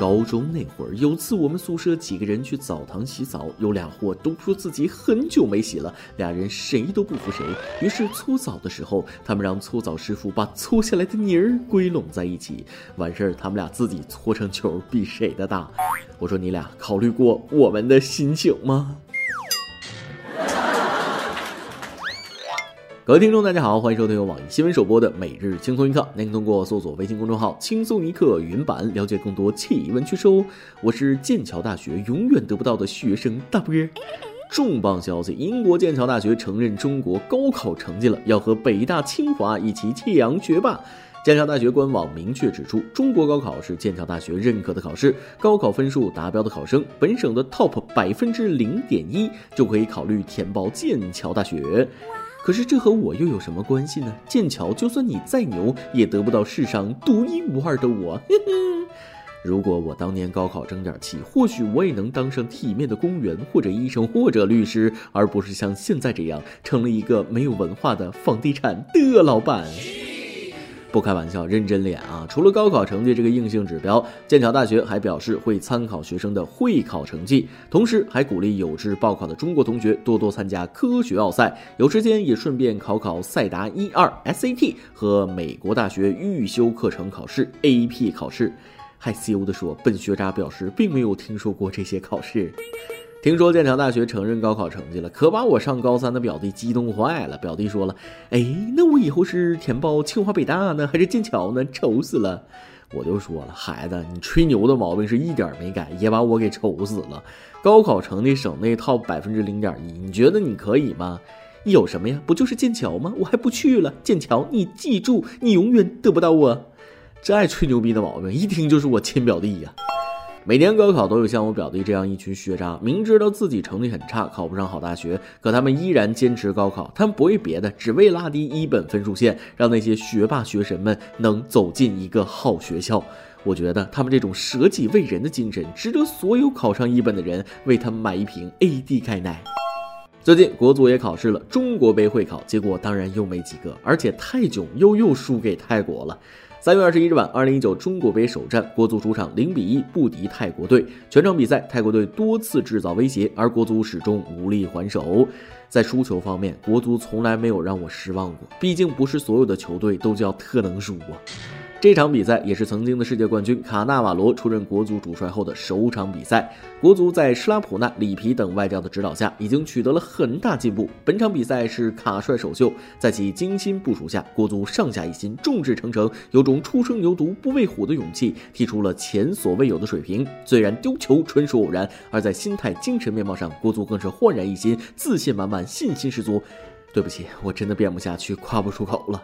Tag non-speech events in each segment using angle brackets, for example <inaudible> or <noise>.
高中那会儿，有次我们宿舍几个人去澡堂洗澡，有俩货都说自己很久没洗了，俩人谁都不服谁。于是搓澡的时候，他们让搓澡师傅把搓下来的泥儿归拢在一起，完事儿他们俩自己搓成球，比谁的大。我说你俩考虑过我们的心情吗？各位听众，大家好，欢迎收听由网易新闻首播的《每日轻松一刻》。您通过搜索微信公众号“轻松一刻”云版了解更多奇闻趣事哦。我是剑桥大学永远得不到的学生大波。重磅消息：英国剑桥大学承认中国高考成绩了，要和北大、清华一起抢学霸。剑桥大学官网明确指出，中国高考是剑桥大学认可的考试，高考分数达标的考生，本省的 top 百分之零点一就可以考虑填报剑桥大学。可是这和我又有什么关系呢？剑桥就算你再牛，也得不到世上独一无二的我。如果我当年高考争点气，或许我也能当上体面的公务员，或者医生，或者律师，而不是像现在这样，成了一个没有文化的房地产的老板。不开玩笑，认真练啊！除了高考成绩这个硬性指标，剑桥大学还表示会参考学生的会考成绩，同时还鼓励有志报考的中国同学多多参加科学奥赛，有时间也顺便考考赛达一二 SAT 和美国大学预修课程考试 AP 考试。害羞的说，本学渣表示并没有听说过这些考试。听说剑桥大学承认高考成绩了，可把我上高三的表弟激动坏了。表弟说了：“哎，那我以后是填报清华北大呢，还是剑桥呢？愁死了！”我就说了：“孩子，你吹牛的毛病是一点没改，也把我给愁死了。高考成绩省内套百分之零点一，你觉得你可以吗？有什么呀？不就是剑桥吗？我还不去了。剑桥，你记住，你永远得不到我。这爱吹牛逼的毛病，一听就是我亲表弟呀。”每年高考都有像我表弟这样一群学渣，明知道自己成绩很差，考不上好大学，可他们依然坚持高考。他们不为别的，只为拉低一本分数线，让那些学霸学神们能走进一个好学校。我觉得他们这种舍己为人的精神，值得所有考上一本的人为他们买一瓶 AD 钙奶。最近国足也考试了，中国杯会考，结果当然又没及格，而且泰囧又又输给泰国了。三月二十一日晚，二零一九中国杯首战，国足主场零比一不敌泰国队。全场比赛，泰国队多次制造威胁，而国足始终无力还手。在输球方面，国足从来没有让我失望过，毕竟不是所有的球队都叫特能输啊。这场比赛也是曾经的世界冠军卡纳瓦罗出任国足主帅后的首场比赛。国足在施拉普纳、里皮等外教的指导下，已经取得了很大进步。本场比赛是卡帅首秀，在其精心部署下，国足上下一心，众志成城，有种初生牛犊不畏虎的勇气，踢出了前所未有的水平。虽然丢球纯属偶然，而在心态、精神面貌上，国足更是焕然一新，自信满满，信心十足。对不起，我真的编不下去，夸不出口了。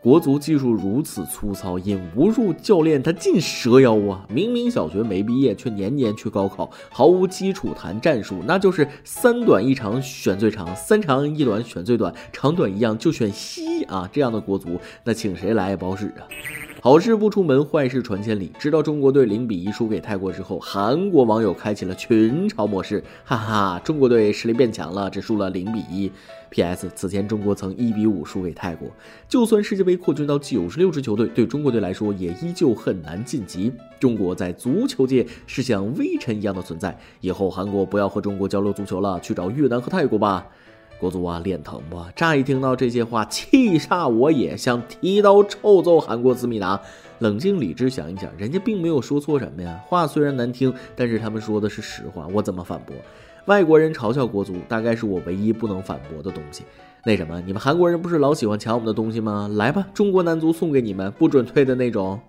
国足技术如此粗糙，引无数教练他尽蛇腰啊！明明小学没毕业，却年年去高考，毫无基础谈战术，那就是三短一长选最长，三长一短选最短，长短一样就选西啊！这样的国足，那请谁来也不好使啊！好事不出门，坏事传千里。知道中国队零比一输给泰国之后，韩国网友开启了群嘲模式，哈哈，中国队实力变强了，只输了零比一。P.S. 此前中国曾一比五输给泰国，就算世界杯扩军到九十六支球队，对中国队来说也依旧很难晋级。中国在足球界是像微尘一样的存在，以后韩国不要和中国交流足球了，去找越南和泰国吧。国足啊，脸疼不？乍一听到这些话，气煞我也想提刀臭揍韩国思密达。冷静理智想一想，人家并没有说错什么呀。话虽然难听，但是他们说的是实话，我怎么反驳？外国人嘲笑国足，大概是我唯一不能反驳的东西。那什么，你们韩国人不是老喜欢抢我们的东西吗？来吧，中国男足送给你们，不准退的那种。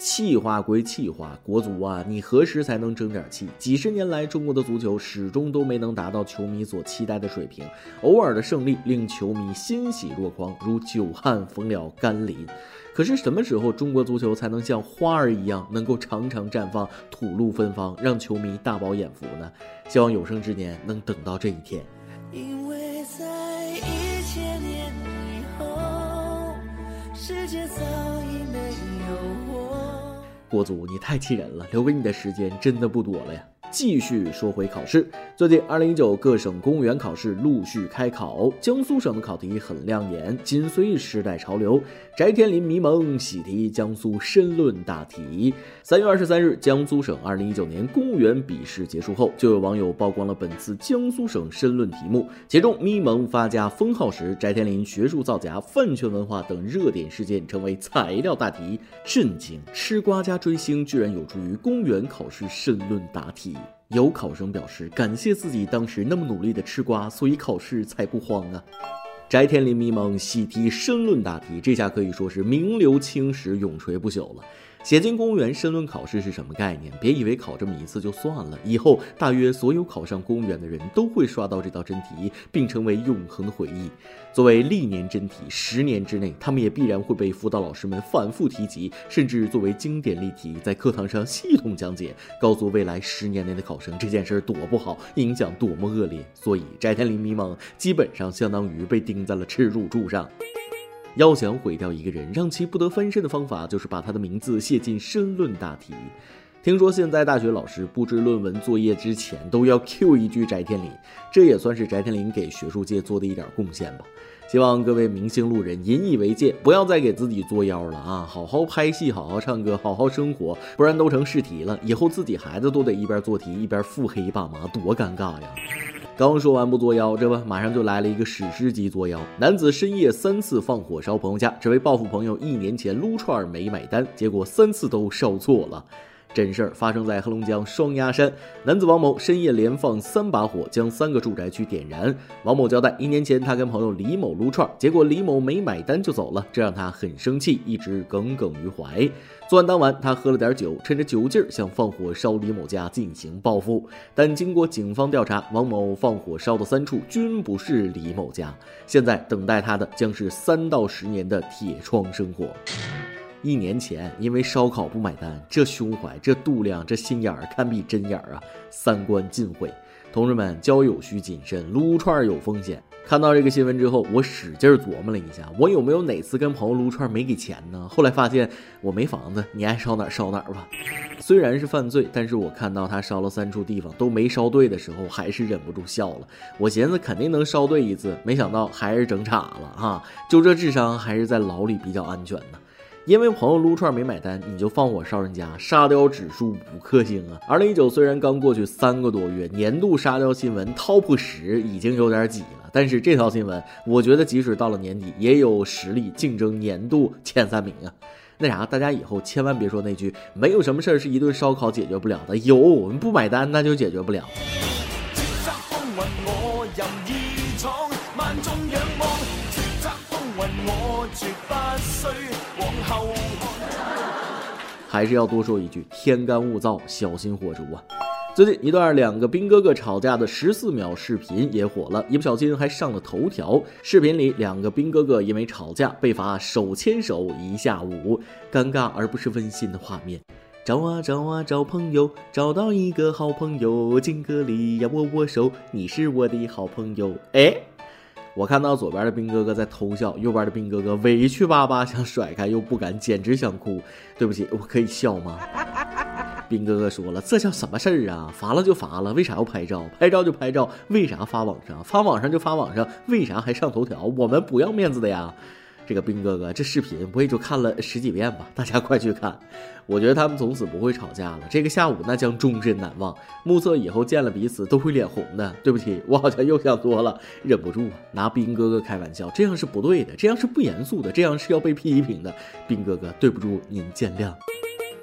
气话归气话，国足啊，你何时才能争点气？几十年来，中国的足球始终都没能达到球迷所期待的水平。偶尔的胜利令球迷欣喜若狂，如久旱逢了甘霖。可是什么时候中国足球才能像花儿一样，能够常常绽放，吐露芬芳，让球迷大饱眼福呢？希望有生之年能等到这一天。因为在一千年以后，世界早。国足，你太气人了，留给你的时间真的不多了呀。继续说回考试，最近二零一九各省公务员考试陆续开考，江苏省的考题很亮眼，紧随时代潮流。翟天临迷蒙喜提江苏申论大题。三月二十三日，江苏省二零一九年公务员笔试结束后，就有网友曝光了本次江苏省申论题目，其中咪蒙发家封号时，翟天临学术造假、饭圈文化等热点事件成为材料大题，震惊！吃瓜加追星居然有助于公务员考试申论答题。有考生表示，感谢自己当时那么努力的吃瓜，所以考试才不慌啊。翟天临迷蒙喜提申论大题，这下可以说是名留青史，永垂不朽了。写进公务员申论考试是什么概念？别以为考这么一次就算了，以后大约所有考上公务员的人都会刷到这道真题，并成为永恒的回忆。作为历年真题，十年之内他们也必然会被辅导老师们反复提及，甚至作为经典例题在课堂上系统讲解，告诉未来十年内的考生这件事儿多不好，影响多么恶劣。所以，翟天临迷茫基本上相当于被钉在了耻辱柱上。要想毁掉一个人，让其不得翻身的方法，就是把他的名字写进申论大题。听说现在大学老师布置论文作业之前，都要 Q 一句翟天临，这也算是翟天临给学术界做的一点贡献吧。希望各位明星路人引以为戒，不要再给自己作妖了啊！好好拍戏，好好唱歌，好好生活，不然都成试题了，以后自己孩子都得一边做题一边腹黑爸妈，多尴尬呀！刚说完不作妖，这不马上就来了一个史诗级作妖。男子深夜三次放火烧朋友家，只为报复朋友一年前撸串没买单，结果三次都烧错了。真事儿发生在黑龙江双鸭山，男子王某深夜连放三把火，将三个住宅区点燃。王某交代，一年前他跟朋友李某撸串，结果李某没买单就走了，这让他很生气，一直耿耿于怀。作案当晚，他喝了点酒，趁着酒劲儿想放火烧李某家进行报复，但经过警方调查，王某放火烧的三处均不是李某家，现在等待他的将是三到十年的铁窗生活。一年前，因为烧烤不买单，这胸怀、这度量、这心眼儿，堪比针眼儿啊！三观尽毁。同志们，交友需谨慎，撸串有风险。看到这个新闻之后，我使劲琢磨了一下，我有没有哪次跟朋友撸串没给钱呢？后来发现我没房子，你爱烧哪儿烧哪儿吧。虽然是犯罪，但是我看到他烧了三处地方都没烧对的时候，还是忍不住笑了。我寻思肯定能烧对一次，没想到还是整岔了哈！就这智商，还是在牢里比较安全呢。因为朋友撸串没买单，你就放火烧人家，沙雕指数五颗星啊！二零一九虽然刚过去三个多月，年度沙雕新闻 top 十已经有点挤了，但是这条新闻，我觉得即使到了年底，也有实力竞争年度前三名啊！那啥，大家以后千万别说那句“没有什么事儿是一顿烧烤解决不了的”，有我们不买单那就解决不了。还是要多说一句，天干物燥，小心火烛啊！最近一段两个兵哥哥吵架的十四秒视频也火了，一不小心还上了头条。视频里，两个兵哥哥因为吵架被罚手牵手一下午，尴尬而不是温馨的画面。找啊找啊找朋友，找到一个好朋友，敬个礼呀握握手，你是我的好朋友。哎。我看到左边的兵哥哥在偷笑，右边的兵哥哥委屈巴巴 <laughs> 想甩开又不敢，简直想哭。对不起，我可以笑吗？兵哥哥说了，这叫什么事儿啊？罚了就罚了，为啥要拍照？拍照就拍照，为啥发网上？发网上就发网上，为啥还上头条？我们不要面子的呀。这个兵哥哥，这视频我也就看了十几遍吧，大家快去看。我觉得他们从此不会吵架了，这个下午那将终身难忘。目测以后见了彼此都会脸红的。对不起，我好像又想多了，忍不住啊拿兵哥哥开玩笑，这样是不对的，这样是不严肃的，这样是要被批评的。兵哥哥，对不住，您见谅。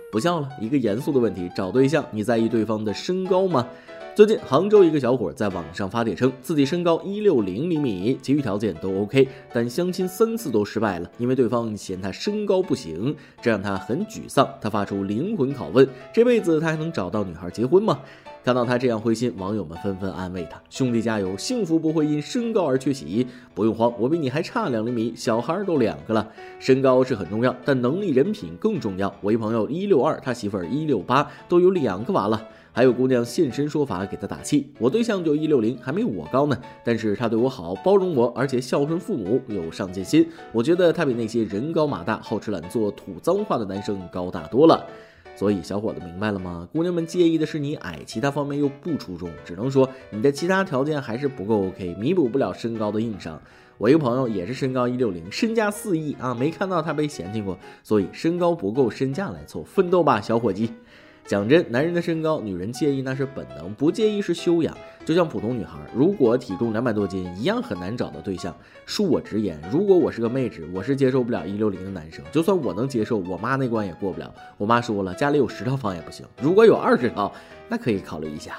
不笑了，一个严肃的问题，找对象，你在意对方的身高吗？最近，杭州一个小伙在网上发帖称自己身高一六零厘米，其余条件都 OK，但相亲三次都失败了，因为对方嫌他身高不行，这让他很沮丧。他发出灵魂拷问：这辈子他还能找到女孩结婚吗？看到他这样灰心，网友们纷纷安慰他：兄弟加油，幸福不会因身高而缺席，不用慌，我比你还差两厘米，小孩都两个了。身高是很重要，但能力人品更重要。我一朋友一六二，他媳妇儿一六八，都有两个娃了。还有姑娘现身说法给他打气，我对象就一六零，还没我高呢，但是他对我好，包容我，而且孝顺父母，有上进心。我觉得他比那些人高马大、好吃懒做、吐脏话的男生高大多了。所以小伙子明白了吗？姑娘们介意的是你矮，其他方面又不出众，只能说你的其他条件还是不够 OK，弥补不了身高的硬伤。我一个朋友也是身高一六零，身价四亿啊，没看到他被嫌弃过，所以身高不够，身价来凑，奋斗吧，小伙计。讲真，男人的身高，女人介意那是本能，不介意是修养。就像普通女孩，如果体重两百多斤，一样很难找到对象。恕我直言，如果我是个妹纸，我是接受不了一六零的男生。就算我能接受，我妈那关也过不了。我妈说了，家里有十套房也不行，如果有二十套，那可以考虑一下。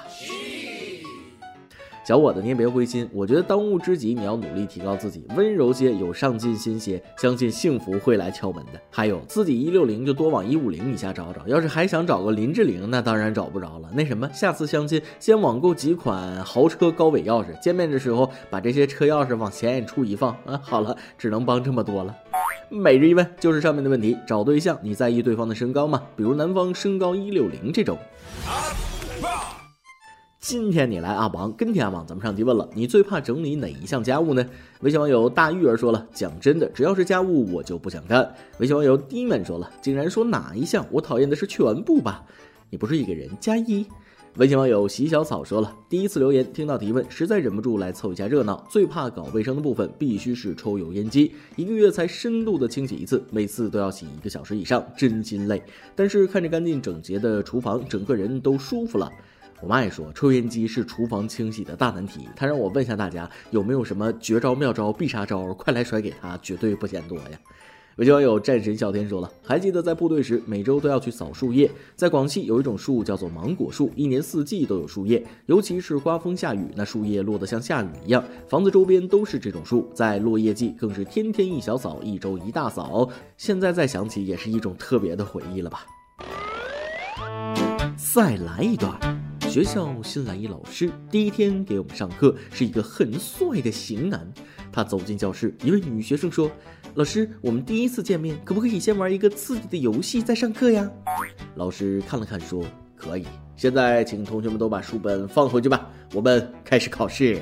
小伙子，你也别灰心。我觉得当务之急，你要努力提高自己，温柔些，有上进心些，相信幸福会来敲门的。还有，自己一六零就多往一五零以下找找。要是还想找个林志玲，那当然找不着了。那什么，下次相亲先网购几款豪车高尾钥匙，见面的时候把这些车钥匙往显眼处一放。啊，好了，只能帮这么多了。每日一问就是上面的问题，找对象你在意对方的身高吗？比如男方身高一六零这种。今天你来阿王跟天阿王，咱们上提问了，你最怕整理哪一项家务呢？微信网友大玉儿说了，讲真的，只要是家务我就不想干。微信网友 D 们说了，竟然说哪一项，我讨厌的是全部吧？你不是一个人，加一。微信网友喜小草说了，第一次留言听到提问，实在忍不住来凑一下热闹。最怕搞卫生的部分必须是抽油烟机，一个月才深度的清洗一次，每次都要洗一个小时以上，真心累。但是看着干净整洁的厨房，整个人都舒服了。我妈也说，抽烟机是厨房清洗的大难题。她让我问下大家有没有什么绝招、妙招、必杀招，快来甩给她，绝对不嫌多呀。有网友战神小天说了，还记得在部队时，每周都要去扫树叶。在广西有一种树叫做芒果树，一年四季都有树叶，尤其是刮风下雨，那树叶落得像下雨一样。房子周边都是这种树，在落叶季更是天天一小扫，一周一大扫。现在再想起，也是一种特别的回忆了吧。再来一段。学校新来一老师，第一天给我们上课，是一个很帅的型男。他走进教室，一位女学生说：“老师，我们第一次见面，可不可以先玩一个刺激的游戏再上课呀？”老师看了看说：“可以。现在请同学们都把书本放回去吧，我们开始考试。”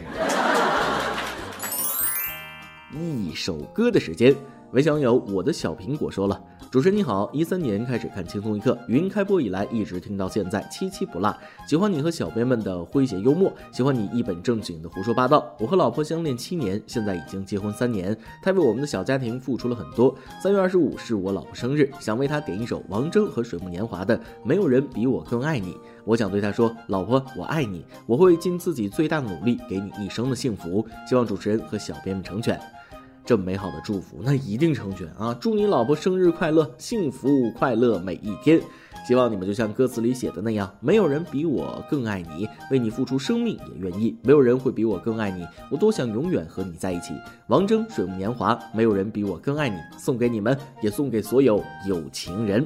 <laughs> 一首歌的时间。微小友我的小苹果说了：“主持人你好，一三年开始看轻松一刻，语音开播以来一直听到现在，七七不落。喜欢你和小编们的诙谐幽默，喜欢你一本正经的胡说八道。我和老婆相恋七年，现在已经结婚三年，她为我们的小家庭付出了很多。三月二十五是我老婆生日，想为她点一首王铮和水木年华的《没有人比我更爱你》。我想对她说，老婆，我爱你，我会尽自己最大的努力给你一生的幸福。希望主持人和小编们成全。”这美好的祝福，那一定成全啊！祝你老婆生日快乐，幸福快乐每一天。希望你们就像歌词里写的那样，没有人比我更爱你，为你付出生命也愿意。没有人会比我更爱你，我多想永远和你在一起。王铮《水木年华》，没有人比我更爱你，送给你们，也送给所有有情人。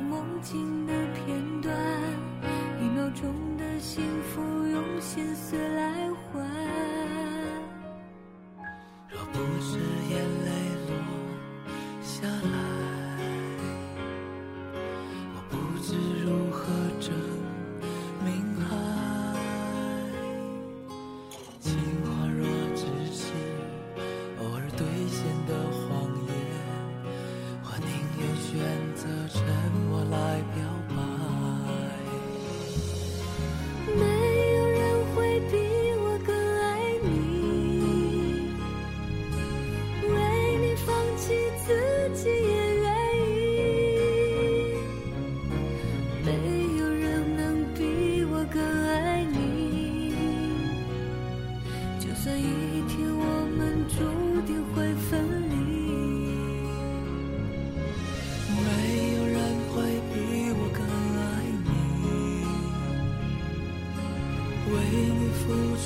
梦境的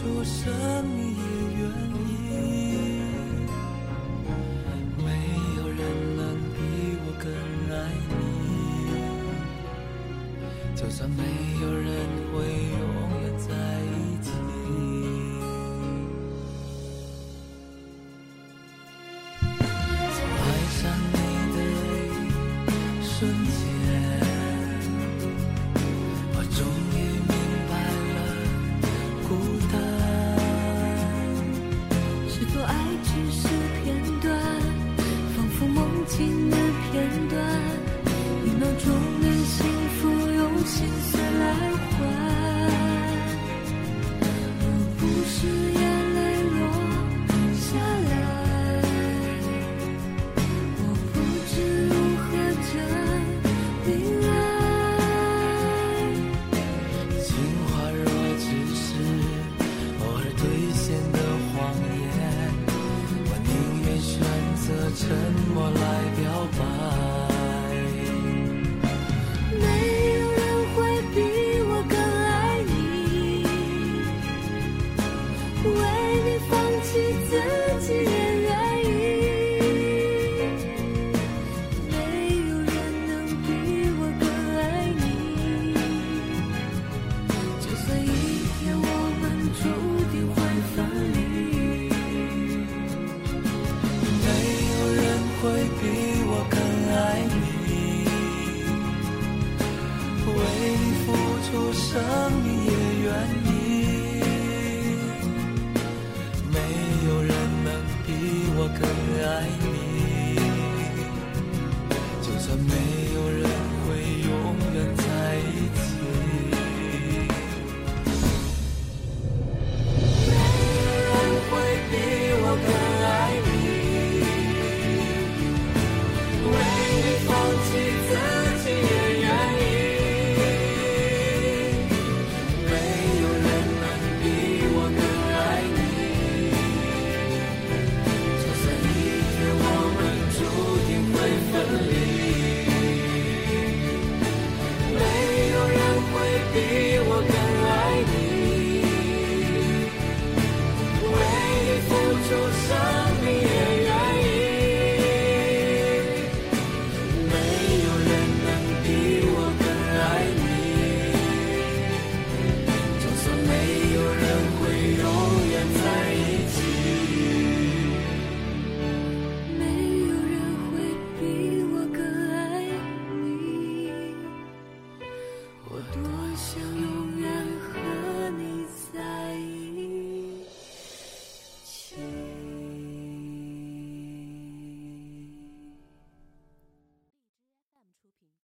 出声你也愿意没有人能比我更爱你。就算没有人会永远在一起。爱上你的一瞬间。sun.